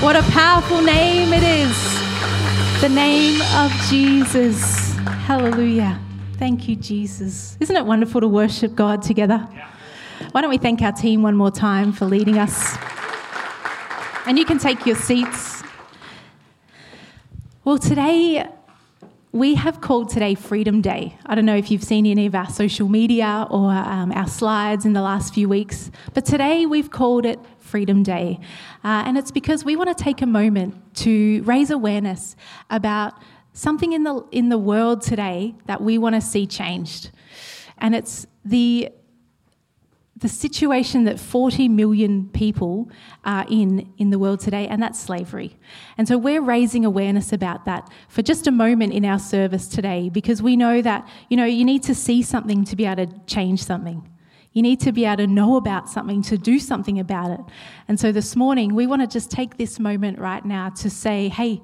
What a powerful name it is. The name of Jesus. Hallelujah. Thank you, Jesus. Isn't it wonderful to worship God together? Why don't we thank our team one more time for leading us? And you can take your seats. Well, today we have called today Freedom Day. I don't know if you've seen any of our social media or um, our slides in the last few weeks, but today we've called it Freedom Day. Uh, and it's because we want to take a moment to raise awareness about something in the, in the world today that we want to see changed. And it's the the situation that 40 million people are in in the world today, and that's slavery. And so we're raising awareness about that for just a moment in our service today because we know that, you know, you need to see something to be able to change something. You need to be able to know about something to do something about it. And so this morning, we want to just take this moment right now to say, hey,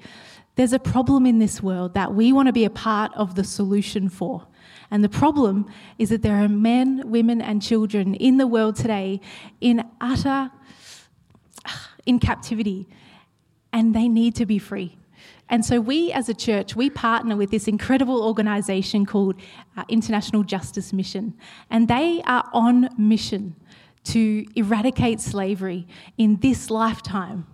there's a problem in this world that we want to be a part of the solution for. And the problem is that there are men, women, and children in the world today in utter in captivity, and they need to be free. And so, we as a church, we partner with this incredible organisation called uh, International Justice Mission, and they are on mission to eradicate slavery in this lifetime.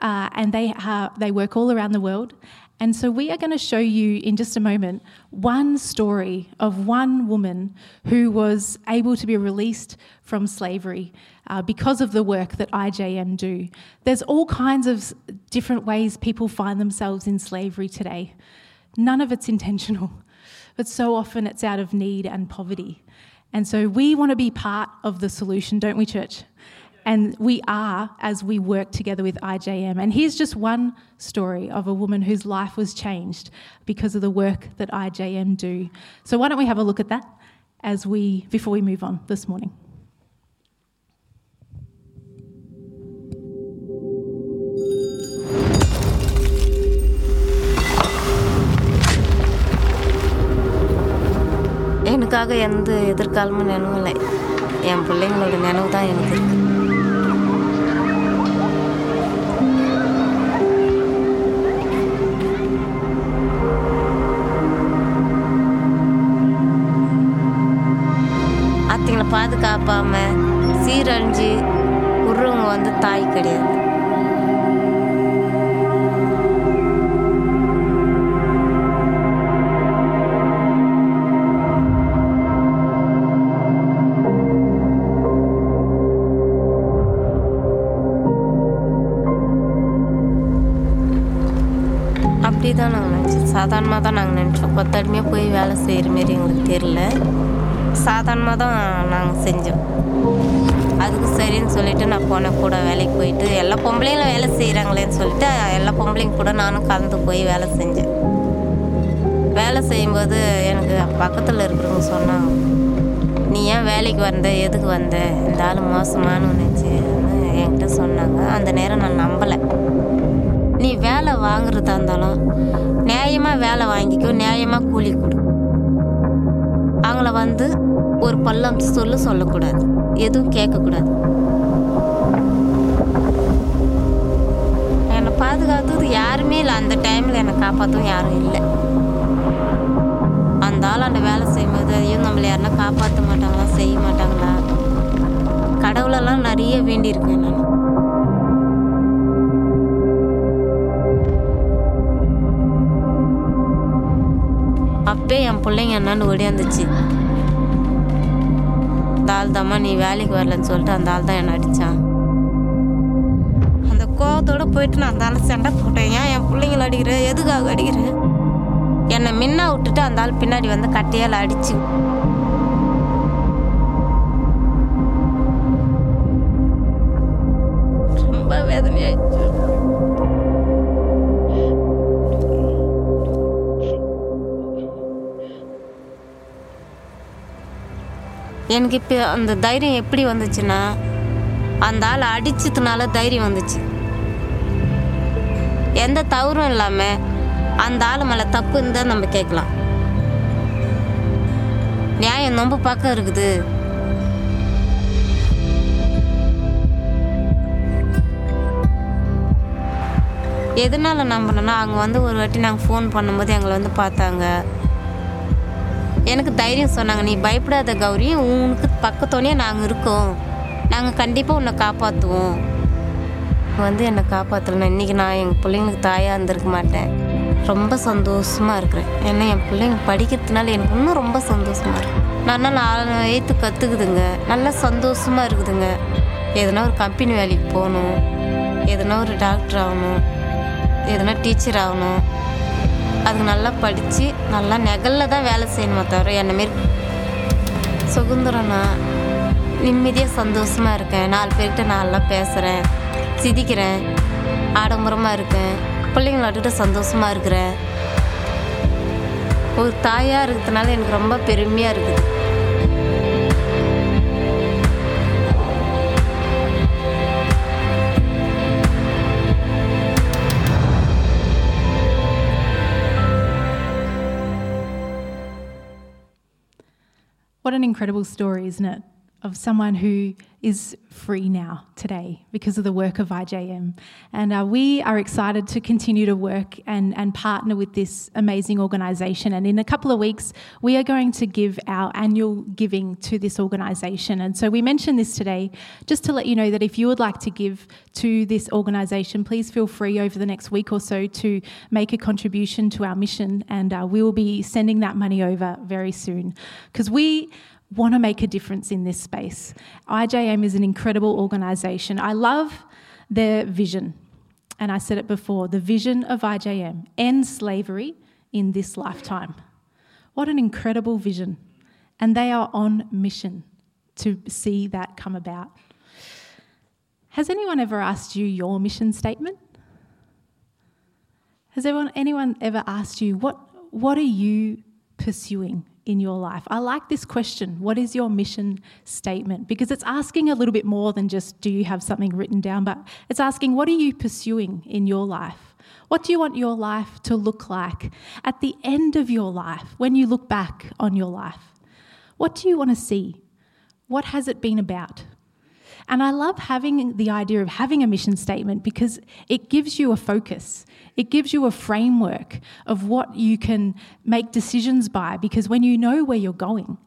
Uh, and they, they work all around the world. And so we are going to show you in just a moment one story of one woman who was able to be released from slavery uh, because of the work that IJM do. There's all kinds of different ways people find themselves in slavery today. None of it's intentional, but so often it's out of need and poverty. And so we want to be part of the solution, don't we, church? And we are as we work together with IJM. And here's just one story of a woman whose life was changed because of the work that IJM do. So why don't we have a look at that as we before we move on this morning? எனக்காக எந்த எதிர்காலமும் நினைவும் இல்லை என் பிள்ளைங்களோட நினைவு தான் எனக்கு இருக்கு பாதுகாப்பாமல் பாதுகாப்பாம சீரழிஞ்சு உருவங்க வந்து தாய் கிடையாது. அப்படி தான் நாங்கள் நினச்சோம். சாதாரணமாக தான் நாங்கள் நினச்சோம் கொத்தடிமையாக போய் வேலை செய்கிற மாரி எங்களுக்கு தெரில சாதாரணமாக தான் நாங்கள் செஞ்சோம். அதுக்கு சரின்னு சொல்லிட்டு நான் போனேன் கூட வேலைக்கு போயிட்டு எல்லா பொம்பளைங்களும் வேலை செய்கிறாங்களேன்னு சொல்லிட்டு எல்லா பொம்பளைங்க கூட நானும் கலந்து போய் வேலை செஞ்சேன். வேலை செய்யும்போது எனக்கு பக்கத்தில் இருக்கிறவங்க சொன்னாங்க நீ ஏன் வேலைக்கு வந்த? எதுக்கு வந்த? இந்த ஆள் மோசமானு நினச்சின்னு என்கிட்ட சொன்னாங்க. அந்த நேரம் நான் நம்பலை. நீ வேலை வாங்குறதா இருந்தாலும் நியாயமாக வேலை வாங்கிக்கோ நியாயமாக கூலி கொடு. வந்து ஒரு பள்ளம் சொல்ல சொல்லக்கூடாது. எதுவும் கேட்கக்கூடாது. என்னை பாதுகாத்தது யாருமே இல்லை. அந்த டைமில் என்னை காப்பாற்றவும் யாரும் இல்லை. அந்த ஆள் அந்த வேலை செய்யும்போது ஐயோ நம்மளை யாருனா காப்பாற்ற மாட்டாங்களா செய்ய மாட்டாங்களா? கடவுளெல்லாம் நிறைய வேண்டியிருக்கேன் நான். அப்பே என் பிள்ளைங்க என்னன்னு ஓடியாந்துச்சு. அந்த ஆள் தாம்மா நீ வேலைக்கு வரலன்னு சொல்லிட்டு அந்த ஆள் தான் என்னை அடித்தான் அந்த கோபத்தோடு போயிட்டு நான் அந்த ஆள் சண்டை போட்டேன். ஏன் என் பிள்ளைங்கள அடிக்கிற? எதுக்காக அடிக்கிற? என்னை மின்ன விட்டுட்டு அந்த ஆள் பின்னாடி வந்து கட்டையால் அடிச்சு எனக்கு இப்போ அந்த தைரியம் எப்படி வந்துச்சுன்னா அந்த ஆள் அடிச்சதுனால தைரியம் வந்துச்சு. எந்த தவறும் இல்லாமல் அந்த ஆள் மேலே தப்பு இருந்தால் நம்ம கேட்கலாம். நியாயம் ரொம்ப பக்கம் இருக்குது. எதனால நம்பணும்னா அவங்க வந்து ஒரு வாட்டி நாங்கள் ஃபோன் பண்ணும்போது எங்களை வந்து பார்த்தாங்க. எனக்கு தைரியம் சொன்னாங்க நீ பயப்படாத கௌரி உனக்கு பக்கத்தோடனே நாங்கள் இருக்கோம். நாங்கள் கண்டிப்பாக உன்னை காப்பாற்றுவோம் வந்து என்னை காப்பாற்றலனா இன்றைக்கி நான் எங்கள் பிள்ளைங்களுக்கு தாயாக இருந்திருக்க மாட்டேன். ரொம்ப சந்தோஷமாக இருக்கிறேன். ஏன்னா என் பிள்ளைங்க படிக்கிறதுனால எனக்கு இன்னும் ரொம்ப சந்தோஷமாக இருக்கு. நான் நாலு எய்த்து கற்றுக்குதுங்க நல்லா சந்தோஷமாக இருக்குதுங்க. எதுனா ஒரு கம்பெனி வேலைக்கு போகணும். எதுனா ஒரு டாக்டர் ஆகணும். எதுனா டீச்சர் ஆகணும். அதுக்கு நல்லா படித்து நல்லா நெகலில் தான் வேலை செய்யணுமா தவிர என்ன மாரி சுதந்திரம்னா நிம்மதியாக சந்தோஷமாக இருக்கேன். நாலு பேர்கிட்ட நல்லா பேசுகிறேன் சிதிக்கிறேன் ஆடம்பரமாக இருக்கேன் பிள்ளைங்களாட்டுக்கிட்ட சந்தோஷமாக இருக்கிறேன். ஒரு தாயாக இருக்கிறதுனால எனக்கு ரொம்ப பெருமையாக இருக்குது. What an incredible story, isn't it? Of someone who is free now today because of the work of IJM. And uh, we are excited to continue to work and, and partner with this amazing organisation. And in a couple of weeks, we are going to give our annual giving to this organisation. And so we mentioned this today just to let you know that if you would like to give to this organisation, please feel free over the next week or so to make a contribution to our mission. And uh, we will be sending that money over very soon because we want to make a difference in this space. IJM is an incredible organisation. I love their vision. And I said it before the vision of IJM end slavery in this lifetime. What an incredible vision. And they are on mission to see that come about. Has anyone ever asked you your mission statement? Has everyone, anyone ever asked you, what, what are you pursuing in your life? I like this question. What is your mission statement? Because it's asking a little bit more than just do you have something written down, but it's asking what are you pursuing in your life? What do you want your life to look like at the end of your life when you look back on your life? What do you want to see? What has it been about? And I love having the idea of having a mission statement because it gives you a focus. It gives you a framework of what you can make decisions by because when you know where you're going,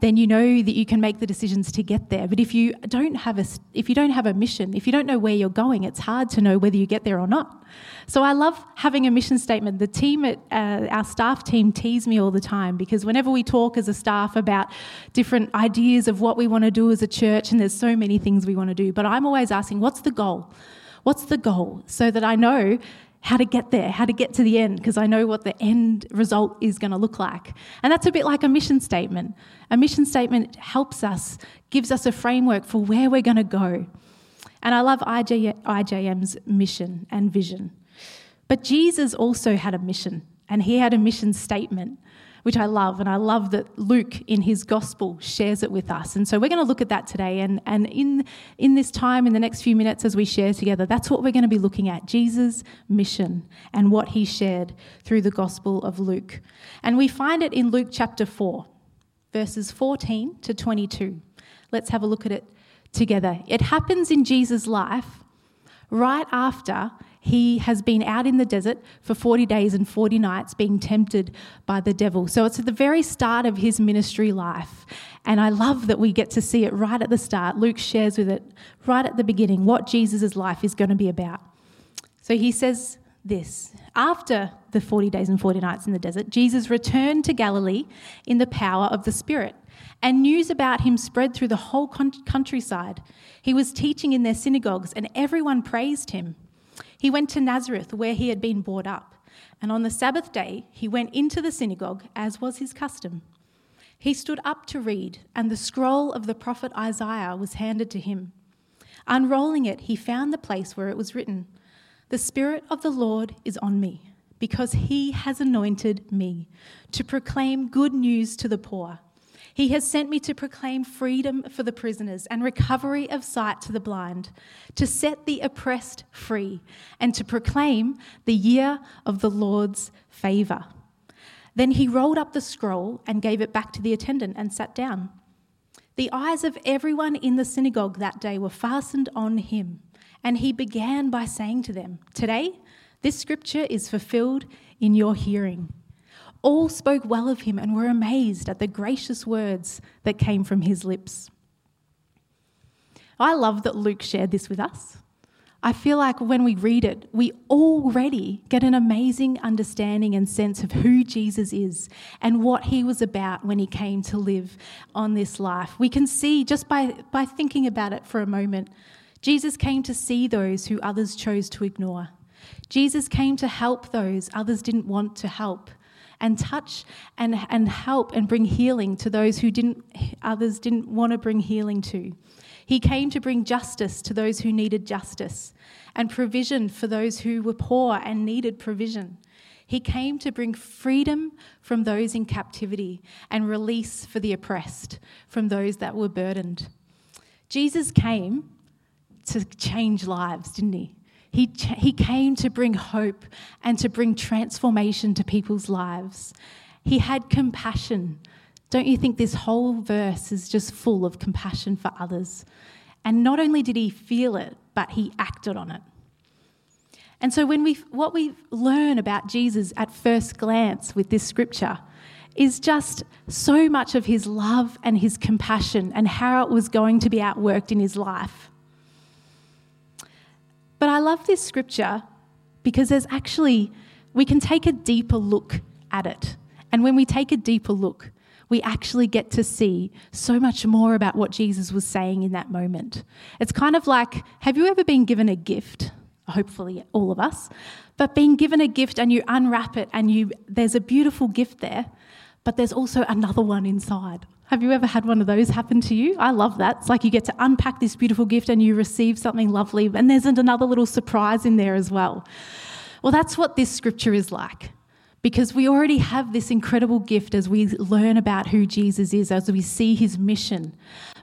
then you know that you can make the decisions to get there. But if you don't have a if you don't have a mission, if you don't know where you're going, it's hard to know whether you get there or not. So I love having a mission statement. The team at uh, our staff team tease me all the time because whenever we talk as a staff about different ideas of what we want to do as a church, and there's so many things we want to do, but I'm always asking, what's the goal? What's the goal? So that I know how to get there, how to get to the end, because I know what the end result is going to look like. And that's a bit like a mission statement. A mission statement helps us, gives us a framework for where we're going to go. And I love IJ, IJM's mission and vision. But Jesus also had a mission, and he had a mission statement which I love. And I love that Luke in his gospel shares it with us. And so we're going to look at that today. And, and in, in this time, in the next few minutes as we share together, that's what we're going to be looking at Jesus' mission and what he shared through the gospel of Luke. And we find it in Luke chapter 4, verses 14 to 22. Let's have a look at it together. It happens in Jesus' life right after he has been out in the desert for 40 days and 40 nights being tempted by the devil. So it's at the very start of his ministry life. And I love that we get to see it right at the start. Luke shares with it right at the beginning what Jesus' life is going to be about. So he says this After the 40 days and 40 nights in the desert, Jesus returned to Galilee in the power of the Spirit and news about him spread through the whole countryside. He was teaching in their synagogues, and everyone praised him. He went to Nazareth, where he had been brought up, and on the Sabbath day he went into the synagogue, as was his custom. He stood up to read, and the scroll of the prophet Isaiah was handed to him. Unrolling it, he found the place where it was written The Spirit of the Lord is on me, because he has anointed me to proclaim good news to the poor. He has sent me to proclaim freedom for the prisoners and recovery of sight to the blind, to set the oppressed free, and to proclaim the year of the Lord's favour. Then he rolled up the scroll and gave it back to the attendant and sat down. The eyes of everyone in the synagogue that day were fastened on him, and he began by saying to them, Today, This scripture is fulfilled in your hearing. All spoke well of him and were amazed at the gracious words that came from his lips. I love that Luke shared this with us. I feel like when we read it, we already get an amazing understanding and sense of who Jesus is and what he was about when he came to live on this life. We can see just by, by thinking about it for a moment, Jesus came to see those who others chose to ignore. Jesus came to help those others didn't want to help and touch and, and help and bring healing to those who didn't, others didn't want to bring healing to. He came to bring justice to those who needed justice and provision for those who were poor and needed provision. He came to bring freedom from those in captivity and release for the oppressed from those that were burdened. Jesus came to change lives, didn't he? He, he came to bring hope and to bring transformation to people's lives. He had compassion don't you think this whole verse is just full of compassion for others? And not only did he feel it, but he acted on it. And so, when we, what we learn about Jesus at first glance with this scripture is just so much of his love and his compassion and how it was going to be outworked in his life. But I love this scripture because there's actually, we can take a deeper look at it. And when we take a deeper look, we actually get to see so much more about what Jesus was saying in that moment. It's kind of like have you ever been given a gift? Hopefully, all of us, but being given a gift and you unwrap it and you there's a beautiful gift there, but there's also another one inside. Have you ever had one of those happen to you? I love that. It's like you get to unpack this beautiful gift and you receive something lovely, and there's another little surprise in there as well. Well, that's what this scripture is like because we already have this incredible gift as we learn about who Jesus is, as we see his mission.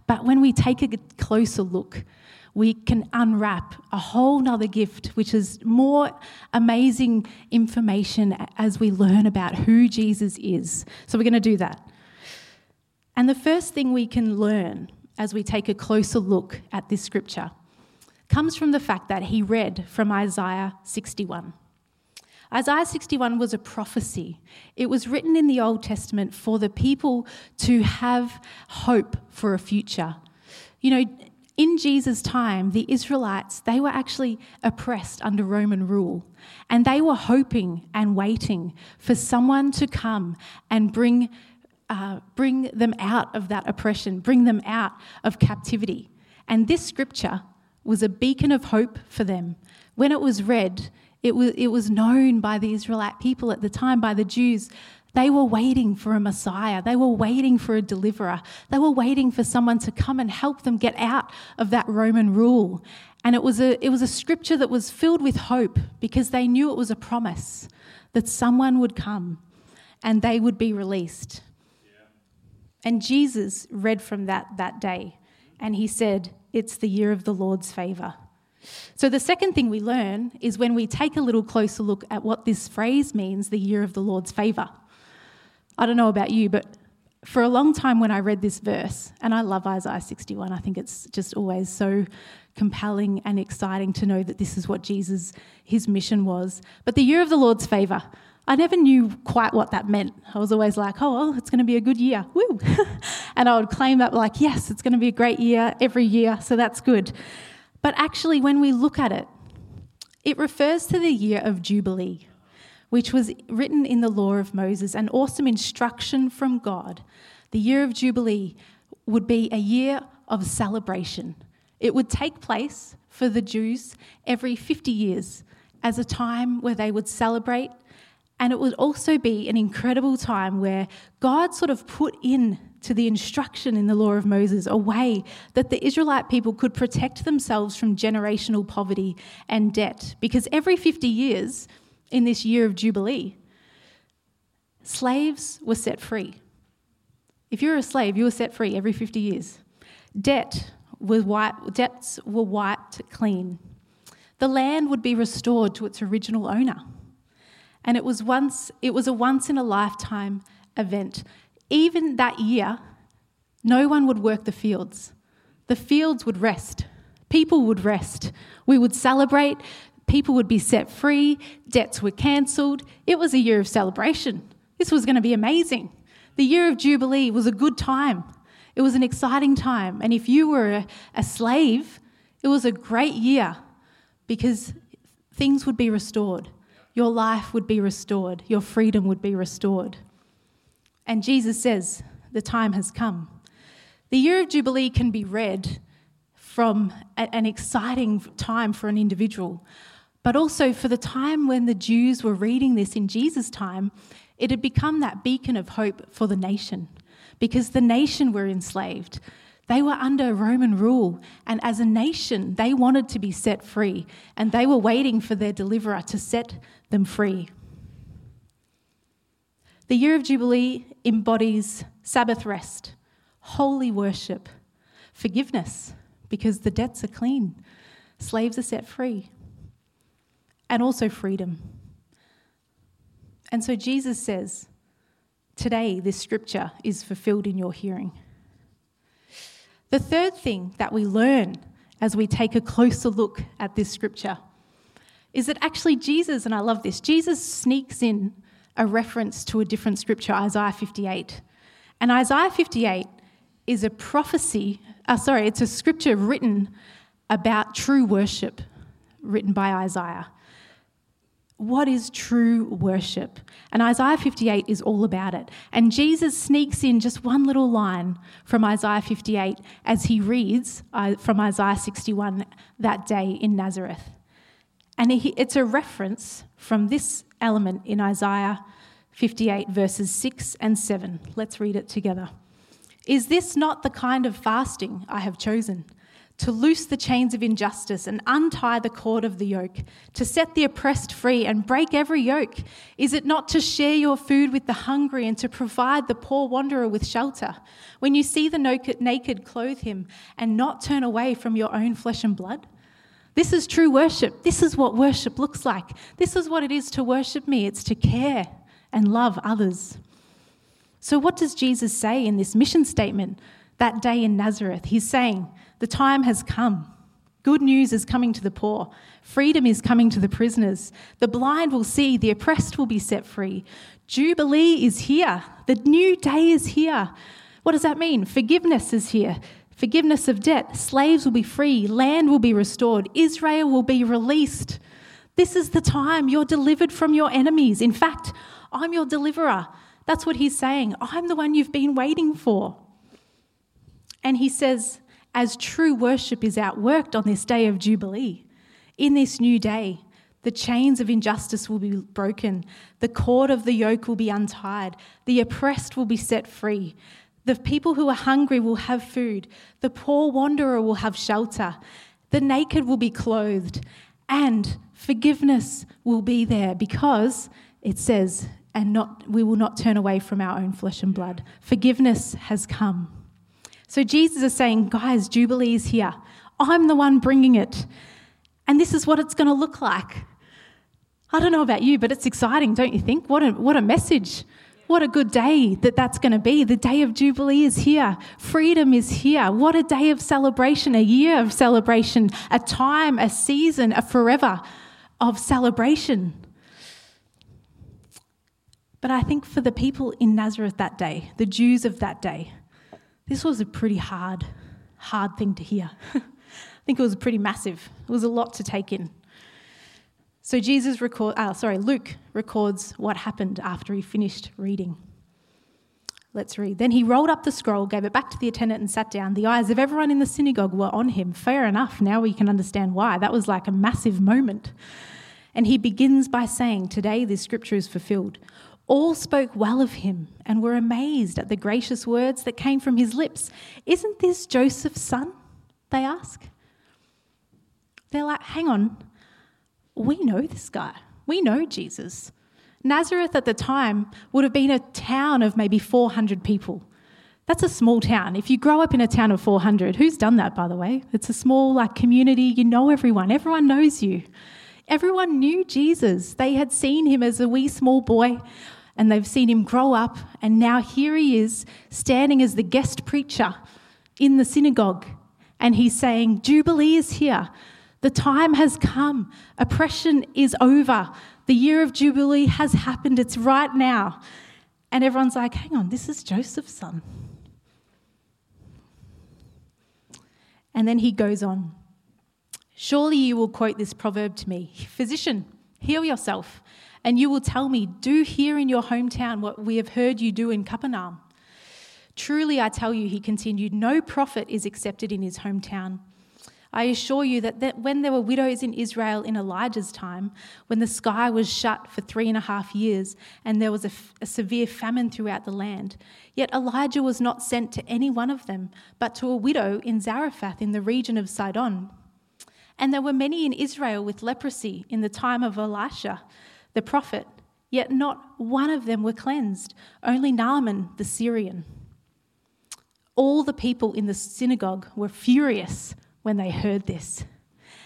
But when we take a closer look, we can unwrap a whole nother gift, which is more amazing information as we learn about who Jesus is. So we're going to do that. And the first thing we can learn as we take a closer look at this scripture comes from the fact that he read from Isaiah 61. Isaiah 61 was a prophecy. It was written in the Old Testament for the people to have hope for a future. You know, in Jesus' time, the Israelites, they were actually oppressed under Roman rule. And they were hoping and waiting for someone to come and bring, uh, bring them out of that oppression, bring them out of captivity. And this scripture was a beacon of hope for them. When it was read, it was, it was known by the Israelite people at the time, by the Jews. They were waiting for a Messiah. They were waiting for a deliverer. They were waiting for someone to come and help them get out of that Roman rule. And it was a, it was a scripture that was filled with hope because they knew it was a promise that someone would come and they would be released. Yeah. And Jesus read from that that day and he said, It's the year of the Lord's favour. So, the second thing we learn is when we take a little closer look at what this phrase means the year of the Lord's favour. I don't know about you, but for a long time when I read this verse, and I love Isaiah 61, I think it's just always so compelling and exciting to know that this is what Jesus, his mission was. But the year of the Lord's favour, I never knew quite what that meant. I was always like, oh, well, it's going to be a good year. Woo! and I would claim that, like, yes, it's going to be a great year every year, so that's good. But actually, when we look at it, it refers to the year of Jubilee, which was written in the law of Moses, an awesome instruction from God. The year of Jubilee would be a year of celebration. It would take place for the Jews every 50 years as a time where they would celebrate. And it would also be an incredible time where God sort of put in to the instruction in the law of Moses, a way that the Israelite people could protect themselves from generational poverty and debt. Because every 50 years, in this year of Jubilee, slaves were set free. If you're a slave, you were set free every 50 years. Debt was wiped, debts were wiped clean. The land would be restored to its original owner. And it was once it was a once in a lifetime event even that year, no one would work the fields. The fields would rest. People would rest. We would celebrate. People would be set free, debts were cancelled. It was a year of celebration. This was going to be amazing. The year of Jubilee was a good time. It was an exciting time. And if you were a, slave, it was a great year because things would be restored. Your life would be restored. Your freedom would be restored. And Jesus says, The time has come. The year of Jubilee can be read from an exciting time for an individual, but also for the time when the Jews were reading this in Jesus' time, it had become that beacon of hope for the nation. Because the nation were enslaved. They were under Roman rule, and as a nation, they wanted to be set free, and they were waiting for their deliverer to set them free. The year of Jubilee embodies Sabbath rest, holy worship, forgiveness, because the debts are clean, slaves are set free, and also freedom. And so Jesus says, Today, this scripture is fulfilled in your hearing. The third thing that we learn as we take a closer look at this scripture is that actually Jesus, and I love this, Jesus sneaks in a reference to a different scripture, Isaiah 58. And Isaiah 58 is a prophecy, uh, sorry, it's a scripture written about true worship, written by Isaiah what is true worship? And Isaiah 58 is all about it. And Jesus sneaks in just one little line from Isaiah 58 as he reads uh, from Isaiah 61 that day in Nazareth. And it's a reference from this element in Isaiah 58, verses 6 and 7. Let's read it together. Is this not the kind of fasting I have chosen? To loose the chains of injustice and untie the cord of the yoke, to set the oppressed free and break every yoke? Is it not to share your food with the hungry and to provide the poor wanderer with shelter? When you see the naked, clothe him and not turn away from your own flesh and blood? This is true worship. This is what worship looks like. This is what it is to worship me it's to care and love others. So, what does Jesus say in this mission statement that day in Nazareth? He's saying, the time has come. Good news is coming to the poor. Freedom is coming to the prisoners. The blind will see. The oppressed will be set free. Jubilee is here. The new day is here. What does that mean? Forgiveness is here. Forgiveness of debt. Slaves will be free. Land will be restored. Israel will be released. This is the time you're delivered from your enemies. In fact, I'm your deliverer. That's what he's saying. I'm the one you've been waiting for. And he says, as true worship is outworked on this day of Jubilee. In this new day, the chains of injustice will be broken, the cord of the yoke will be untied, the oppressed will be set free. The people who are hungry will have food, the poor wanderer will have shelter, the naked will be clothed, and forgiveness will be there because it says, and not, we will not turn away from our own flesh and blood. Forgiveness has come. So Jesus is saying, guys, Jubilee is here. I'm the one bringing it. And this is what it's going to look like. I don't know about you, but it's exciting, don't you think? What a, what a message. What a good day that that's going to be. The day of Jubilee is here. Freedom is here. What a day of celebration, a year of celebration, a time, a season, a forever of celebration. But I think for the people in Nazareth that day, the Jews of that day, this was a pretty hard, hard thing to hear. I think it was pretty massive. It was a lot to take in. So Jesus record, uh, sorry, Luke records what happened after he finished reading. Let's read. Then he rolled up the scroll, gave it back to the attendant, and sat down. The eyes of everyone in the synagogue were on him. Fair enough. Now we can understand why. That was like a massive moment. And he begins by saying, Today this scripture is fulfilled. All spoke well of him and were amazed at the gracious words that came from his lips. Isn't this Joseph's son? They ask. They're like, hang on, we know this guy. We know Jesus. Nazareth at the time would have been a town of maybe 400 people. That's a small town. If you grow up in a town of 400, who's done that, by the way? It's a small like community. You know everyone. Everyone knows you. Everyone knew Jesus. They had seen him as a wee small boy and they've seen him grow up, and now here he is standing as the guest preacher in the synagogue. And he's saying, Jubilee is here. The time has come. Oppression is over. The year of Jubilee has happened. It's right now. And everyone's like, hang on, this is Joseph's son. And then he goes on Surely you will quote this proverb to me Physician, heal yourself. And you will tell me, Do here in your hometown what we have heard you do in Capernaum. Truly, I tell you, he continued, no prophet is accepted in his hometown. I assure you that, that when there were widows in Israel in Elijah's time, when the sky was shut for three and a half years and there was a, a severe famine throughout the land, yet Elijah was not sent to any one of them, but to a widow in Zarephath in the region of Sidon. And there were many in Israel with leprosy in the time of Elisha, the prophet, yet not one of them were cleansed, only Naaman the Syrian. All the people in the synagogue were furious when they heard this.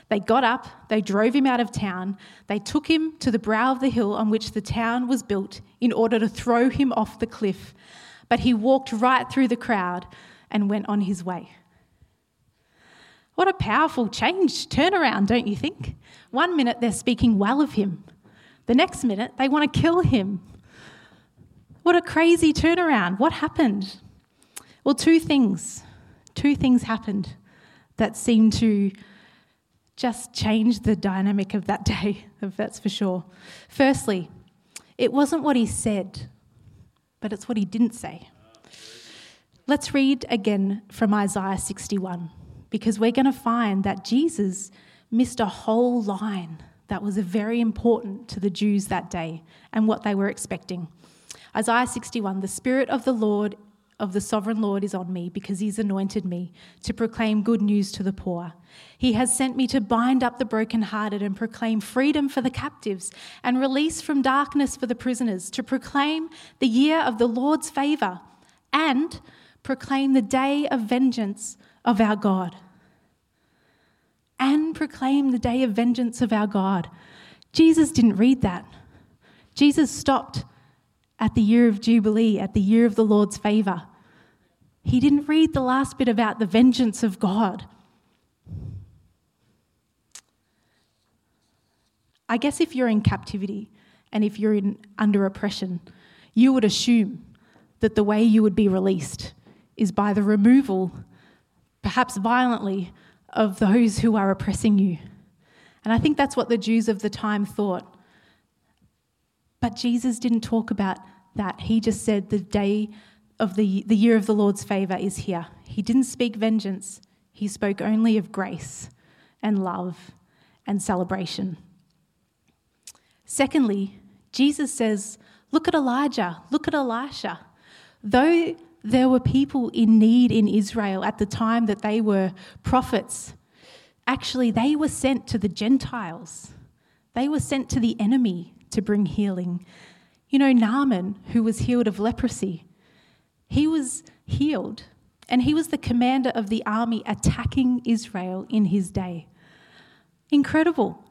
They got up, they drove him out of town, they took him to the brow of the hill on which the town was built in order to throw him off the cliff. But he walked right through the crowd and went on his way. What a powerful change, turnaround, don't you think? One minute they're speaking well of him, the next minute they want to kill him. What a crazy turnaround. What happened? Well, two things. Two things happened that seemed to just change the dynamic of that day, that's for sure. Firstly, it wasn't what he said, but it's what he didn't say. Let's read again from Isaiah 61 because we're going to find that Jesus missed a whole line that was very important to the Jews that day and what they were expecting. Isaiah 61 The Spirit of the Lord of the sovereign Lord is on me because he's anointed me to proclaim good news to the poor. He has sent me to bind up the brokenhearted and proclaim freedom for the captives and release from darkness for the prisoners, to proclaim the year of the Lord's favor and proclaim the day of vengeance of our God. And proclaim the day of vengeance of our God. Jesus didn't read that. Jesus stopped at the year of Jubilee, at the year of the Lord's favour. He didn't read the last bit about the vengeance of God. I guess if you're in captivity and if you're in, under oppression, you would assume that the way you would be released is by the removal, perhaps violently, of those who are oppressing you. And I think that's what the Jews of the time thought. But Jesus didn't talk about that. He just said the day of the, the year of the Lord's favour is here. He didn't speak vengeance, he spoke only of grace and love and celebration. Secondly, Jesus says, Look at Elijah, look at Elisha. Though there were people in need in Israel at the time that they were prophets, actually, they were sent to the Gentiles, they were sent to the enemy to bring healing. You know, Naaman, who was healed of leprosy, he was healed, and he was the commander of the army attacking Israel in his day. Incredible.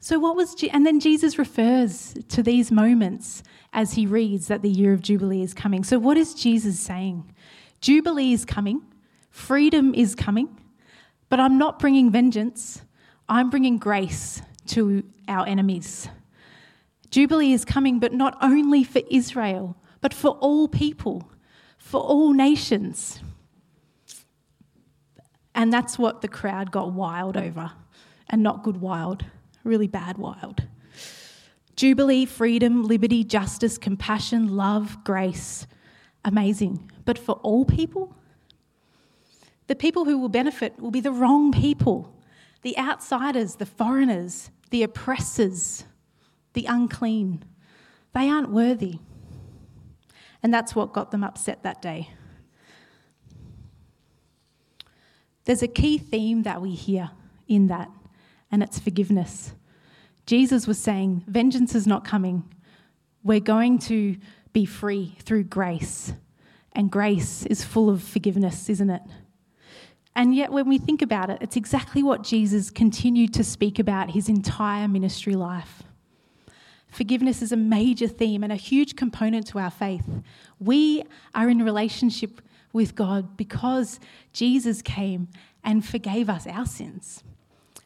So, what was, and then Jesus refers to these moments as he reads that the year of Jubilee is coming. So, what is Jesus saying? Jubilee is coming, freedom is coming, but I'm not bringing vengeance, I'm bringing grace to our enemies. Jubilee is coming, but not only for Israel, but for all people, for all nations. And that's what the crowd got wild over, and not good wild, really bad wild. Jubilee, freedom, liberty, justice, compassion, love, grace. Amazing. But for all people? The people who will benefit will be the wrong people the outsiders, the foreigners, the oppressors, the unclean. They aren't worthy. And that's what got them upset that day. There's a key theme that we hear in that, and it's forgiveness. Jesus was saying, Vengeance is not coming. We're going to be free through grace. And grace is full of forgiveness, isn't it? And yet, when we think about it, it's exactly what Jesus continued to speak about his entire ministry life. Forgiveness is a major theme and a huge component to our faith. We are in relationship with God because Jesus came and forgave us our sins.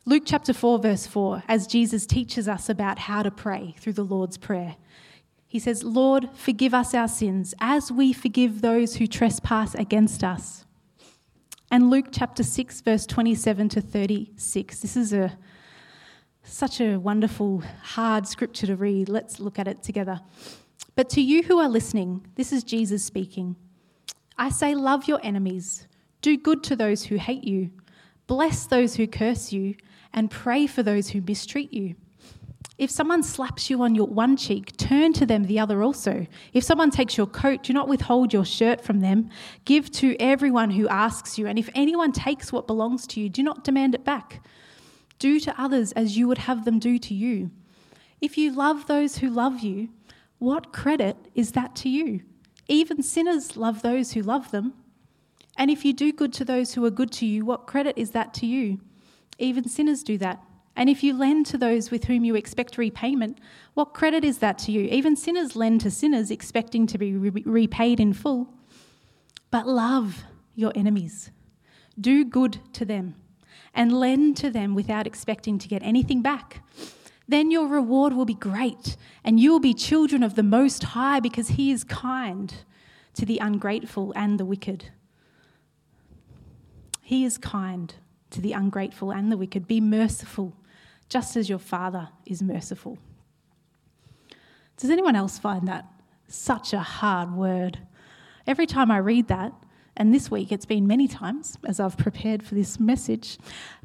Luke chapter 4, verse 4, as Jesus teaches us about how to pray through the Lord's Prayer. He says, Lord, forgive us our sins as we forgive those who trespass against us. And Luke chapter 6, verse 27 to 36. This is a such a wonderful, hard scripture to read. Let's look at it together. But to you who are listening, this is Jesus speaking. I say, love your enemies, do good to those who hate you, bless those who curse you, and pray for those who mistreat you. If someone slaps you on your one cheek, turn to them the other also. If someone takes your coat, do not withhold your shirt from them. Give to everyone who asks you. And if anyone takes what belongs to you, do not demand it back. Do to others as you would have them do to you. If you love those who love you, what credit is that to you? Even sinners love those who love them. And if you do good to those who are good to you, what credit is that to you? Even sinners do that. And if you lend to those with whom you expect repayment, what credit is that to you? Even sinners lend to sinners expecting to be re- repaid in full. But love your enemies, do good to them, and lend to them without expecting to get anything back. Then your reward will be great, and you will be children of the Most High because He is kind to the ungrateful and the wicked. He is kind to the ungrateful and the wicked. Be merciful, just as your Father is merciful. Does anyone else find that such a hard word? Every time I read that, and this week it's been many times as I've prepared for this message,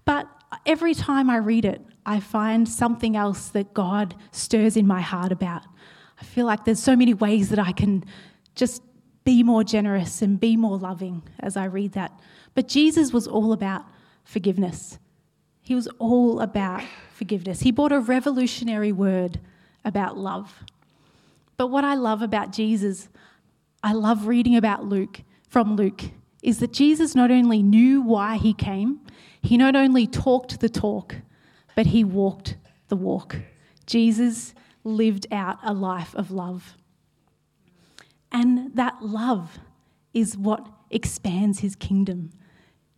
but every time I read it, I find something else that God stirs in my heart about. I feel like there's so many ways that I can just be more generous and be more loving as I read that. But Jesus was all about forgiveness. He was all about forgiveness. He brought a revolutionary word about love. But what I love about Jesus, I love reading about Luke, from Luke, is that Jesus not only knew why he came, he not only talked the talk, but he walked the walk. Jesus lived out a life of love. And that love is what expands his kingdom.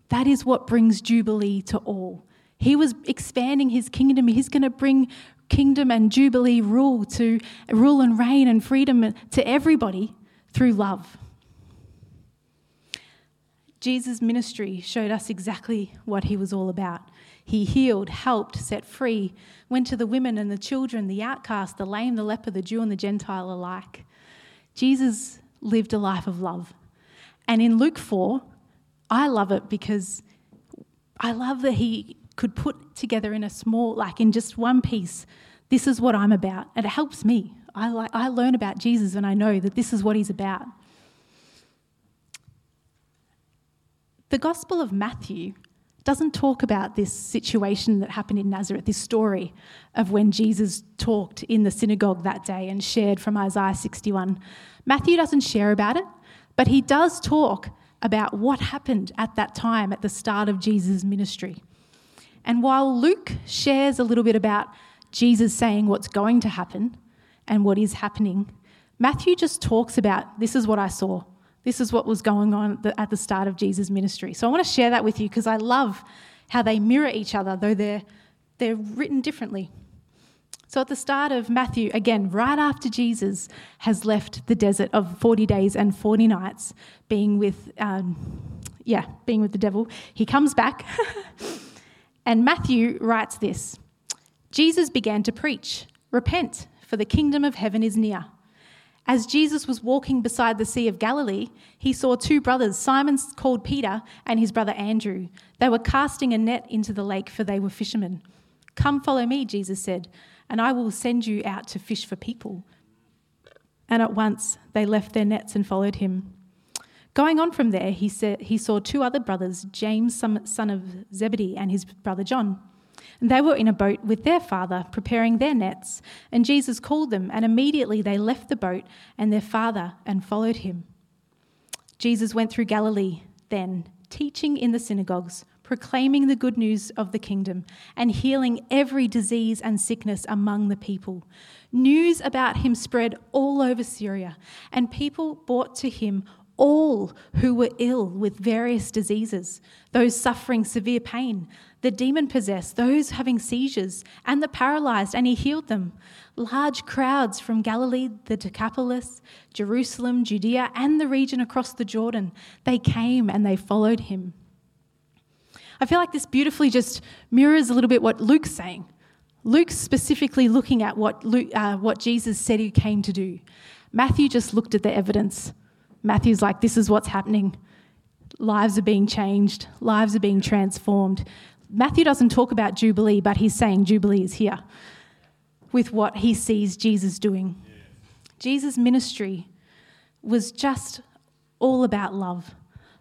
That is what brings Jubilee to all. He was expanding his kingdom. He's going to bring kingdom and Jubilee rule to rule and reign and freedom to everybody through love. Jesus' ministry showed us exactly what he was all about. He healed, helped, set free, went to the women and the children, the outcast, the lame, the leper, the Jew, and the Gentile alike. Jesus lived a life of love. And in Luke 4, I love it because I love that he could put together in a small, like in just one piece, this is what I'm about. And it helps me. I, like, I learn about Jesus and I know that this is what he's about. The Gospel of Matthew doesn't talk about this situation that happened in Nazareth, this story of when Jesus talked in the synagogue that day and shared from Isaiah 61. Matthew doesn't share about it, but he does talk about what happened at that time at the start of Jesus' ministry. And while Luke shares a little bit about Jesus saying what's going to happen and what is happening, Matthew just talks about this is what I saw. This is what was going on at the start of Jesus' ministry. So I want to share that with you because I love how they mirror each other, though they're, they're written differently. So at the start of Matthew, again, right after Jesus has left the desert of 40 days and 40 nights, being with, um, yeah, being with the devil, he comes back. and Matthew writes this Jesus began to preach, Repent, for the kingdom of heaven is near. As Jesus was walking beside the Sea of Galilee, he saw two brothers, Simon called Peter and his brother Andrew. They were casting a net into the lake, for they were fishermen. Come follow me, Jesus said, and I will send you out to fish for people. And at once they left their nets and followed him. Going on from there, he, said, he saw two other brothers, James, son of Zebedee, and his brother John. And they were in a boat with their father, preparing their nets. And Jesus called them, and immediately they left the boat and their father and followed him. Jesus went through Galilee, then, teaching in the synagogues, proclaiming the good news of the kingdom, and healing every disease and sickness among the people. News about him spread all over Syria, and people brought to him all who were ill with various diseases, those suffering severe pain, the demon possessed, those having seizures, and the paralyzed, and he healed them. Large crowds from Galilee, the Decapolis, Jerusalem, Judea, and the region across the Jordan, they came and they followed him. I feel like this beautifully just mirrors a little bit what Luke's saying. Luke's specifically looking at what, Luke, uh, what Jesus said he came to do. Matthew just looked at the evidence. Matthew's like, this is what's happening. Lives are being changed, lives are being transformed. Matthew doesn't talk about Jubilee, but he's saying Jubilee is here with what he sees Jesus doing. Jesus' ministry was just all about love,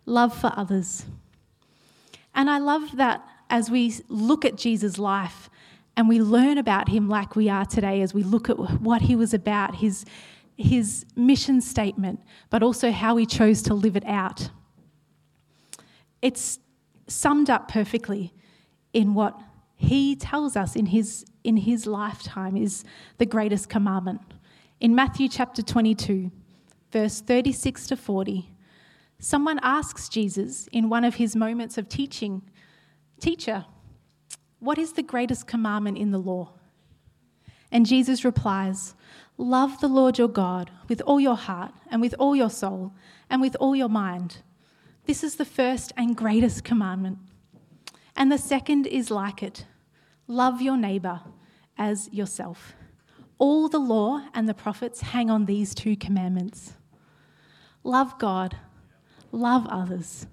love for others. And I love that as we look at Jesus' life and we learn about him like we are today, as we look at what he was about, his, his mission statement, but also how he chose to live it out. It's summed up perfectly in what he tells us in his, in his lifetime is the greatest commandment. In Matthew chapter 22, verse 36 to 40, someone asks Jesus in one of his moments of teaching, Teacher, what is the greatest commandment in the law? And Jesus replies, Love the Lord your God with all your heart and with all your soul and with all your mind. This is the first and greatest commandment. And the second is like it love your neighbour as yourself. All the law and the prophets hang on these two commandments love God, love others.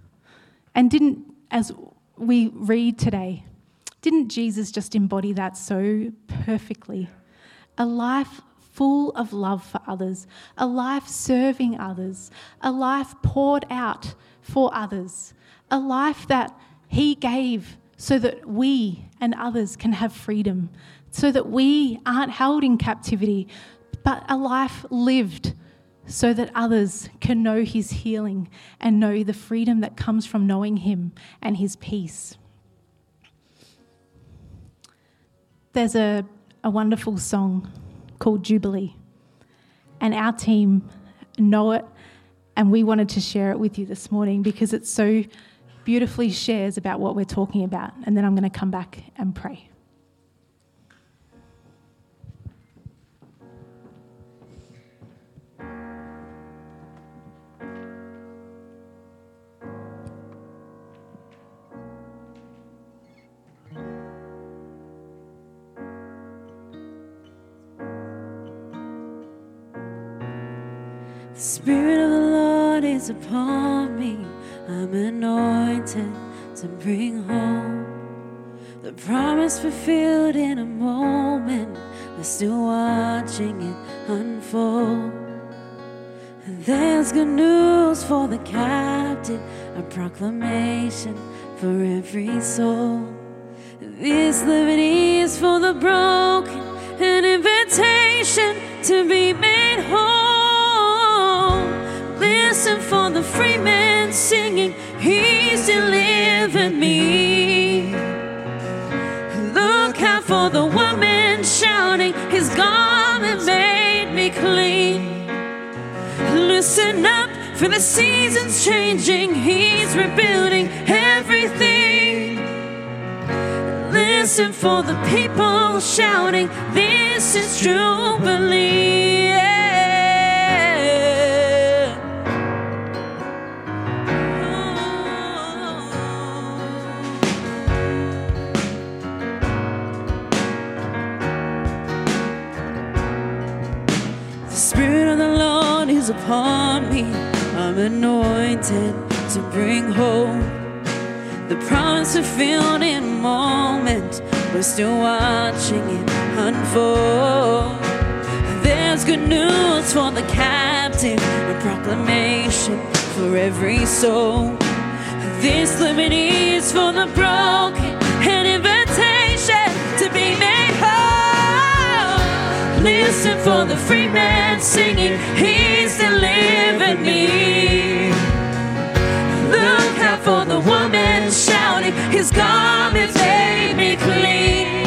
And didn't, as we read today, didn't Jesus just embody that so perfectly? A life full of love for others, a life serving others, a life poured out for others, a life that he gave so that we and others can have freedom, so that we aren't held in captivity, but a life lived so that others can know His healing and know the freedom that comes from knowing Him and His peace. There's a, a wonderful song called Jubilee, and our team know it, and we wanted to share it with you this morning because it so beautifully shares about what we're talking about, and then I'm going to come back and pray. Is upon me I'm anointed to bring home the promise fulfilled in a moment. We're still watching it unfold. And there's good news for the captive, a proclamation for every soul. This liberty is for the broken, an invitation to be made whole. Listen for the free man singing, He's delivered me. Look out for the woman shouting, His garment made me clean. Listen up for the seasons changing, He's rebuilding everything. Listen for the people shouting, This is Jubilee. Upon me. I'm anointed to bring hope. The promise fulfilled in a moment. We're still watching it unfold. There's good news for the captive, a proclamation for every soul. This liberty is for the broken, an Listen for the free man singing, He's delivered me. Look out for the woman shouting, His garment made me clean.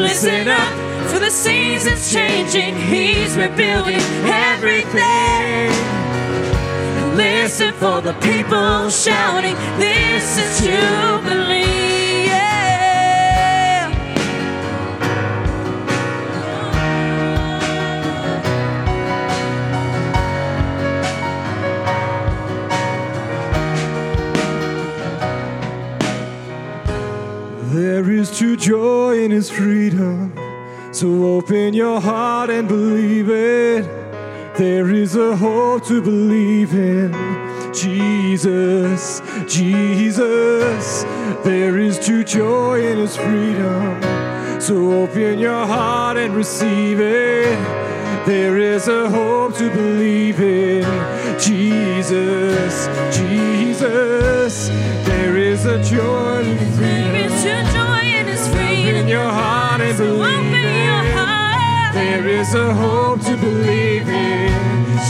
Listen up for the seasons changing, He's rebuilding everything. Listen for the people shouting, This is Jubilee. Open your heart and believe it. There is a hope to believe in. Jesus, Jesus. There is true joy in his freedom. So open your heart and receive it. There is a hope to believe in. Jesus, Jesus. There is a joy in freedom. There is true joy in his Open freedom. your heart and believe There is a hope to believe in.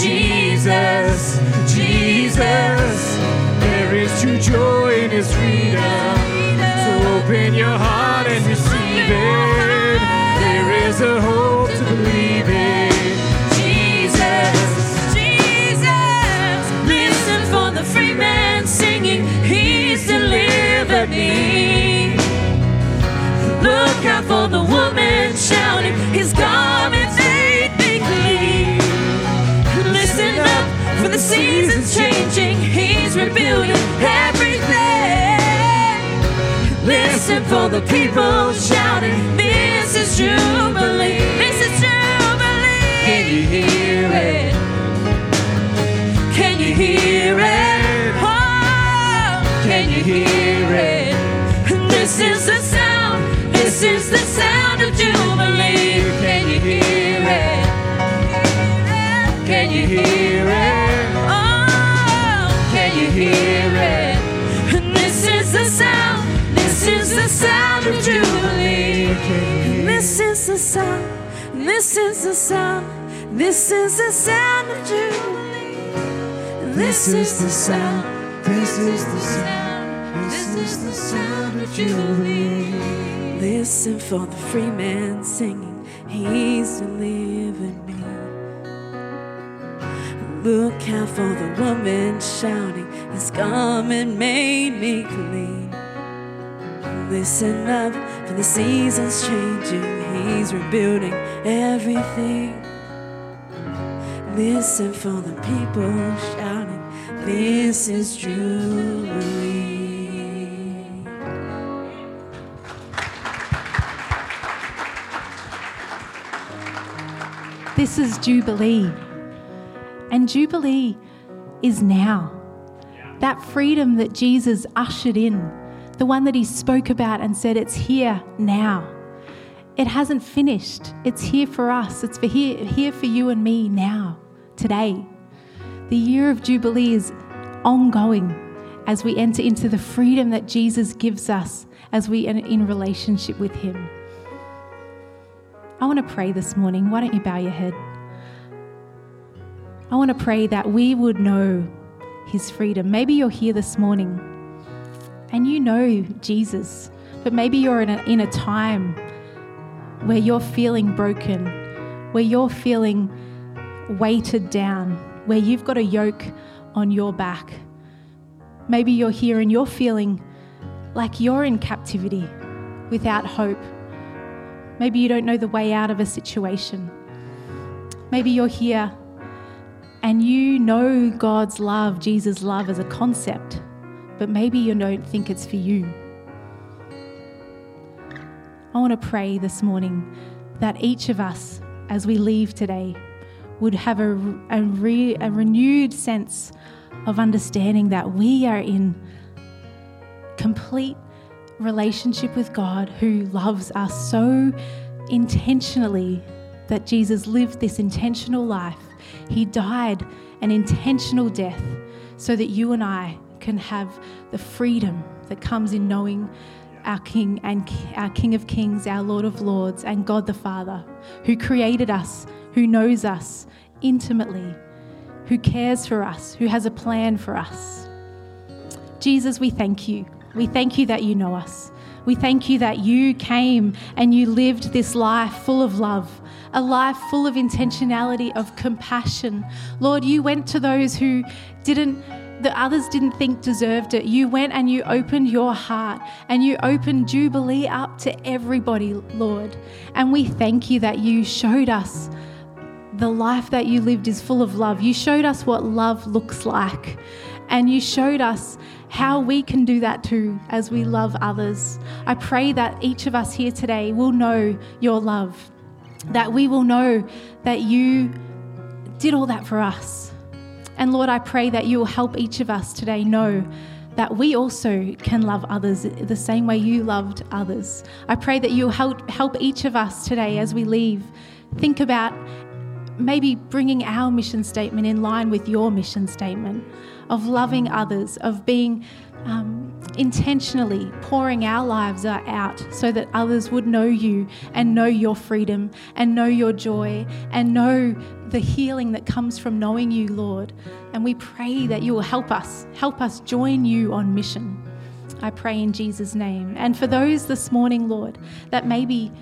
Jesus, Jesus. There is true joy in his freedom. So open your heart and receive it. There is a hope to believe in. Jesus, Jesus, listen for the free man singing, He's delivered me. Look out for the woman shouting, for the people shouting, This is Jubilee. This is Jubilee. Can you hear it? Can you hear it? Oh, can you hear it? This is the sound. This is the sound the sound of Jubilee. This is the sound. This is the sound. This is the sound of Jubilee. This is the sound. This is the sound. This is the sound of Jubilee. Listen for the free man singing, He's delivered me. Look out for the woman shouting, His garment made me clean. Listen up for the seasons changing, He's rebuilding everything. Listen for the people shouting, This is Jubilee. This is Jubilee. And Jubilee is now. That freedom that Jesus ushered in, the one that he spoke about and said, It's here now. It hasn't finished. It's here for us. It's for here, here for you and me now, today. The year of Jubilee is ongoing as we enter into the freedom that Jesus gives us as we are in relationship with him. I want to pray this morning. Why don't you bow your head? I want to pray that we would know his freedom. Maybe you're here this morning and you know Jesus, but maybe you're in a, in a time where you're feeling broken, where you're feeling weighted down, where you've got a yoke on your back. Maybe you're here and you're feeling like you're in captivity without hope. Maybe you don't know the way out of a situation. Maybe you're here and you know God's love, Jesus' love as a concept, but maybe you don't think it's for you. I want to pray this morning that each of us, as we leave today, would have a, a, re, a renewed sense of understanding that we are in complete relationship with God who loves us so intentionally that Jesus lived this intentional life. He died an intentional death so that you and I can have the freedom that comes in knowing our King and our King of Kings, our Lord of Lords, and God the Father, who created us, who knows us intimately, who cares for us, who has a plan for us. Jesus, we thank you. We thank you that you know us. We thank you that you came and you lived this life full of love, a life full of intentionality, of compassion. Lord, you went to those who didn't the others didn't think deserved it. You went and you opened your heart and you opened Jubilee up to everybody, Lord. And we thank you that you showed us the life that you lived is full of love. You showed us what love looks like. And you showed us how we can do that too as we love others. I pray that each of us here today will know your love, that we will know that you did all that for us. And Lord, I pray that you will help each of us today know that we also can love others the same way you loved others. I pray that you'll help, help each of us today as we leave think about maybe bringing our mission statement in line with your mission statement of loving others, of being um, intentionally pouring our lives out so that others would know you and know your freedom and know your joy and know the healing that comes from knowing you, Lord. And we pray that you will help us, help us join you on mission. I pray in Jesus' name. And for those this morning, Lord, that maybe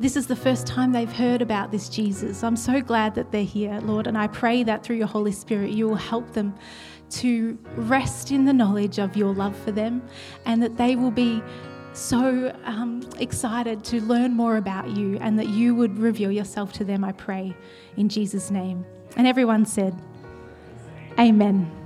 this is the first time they've heard about this Jesus. I'm so glad that they're here, Lord, and I pray that through your Holy Spirit you will help them to rest in the knowledge of your love for them and that they will be so um, excited to learn more about you and that you would reveal yourself to them, I pray, in Jesus' name. And everyone said, Amen.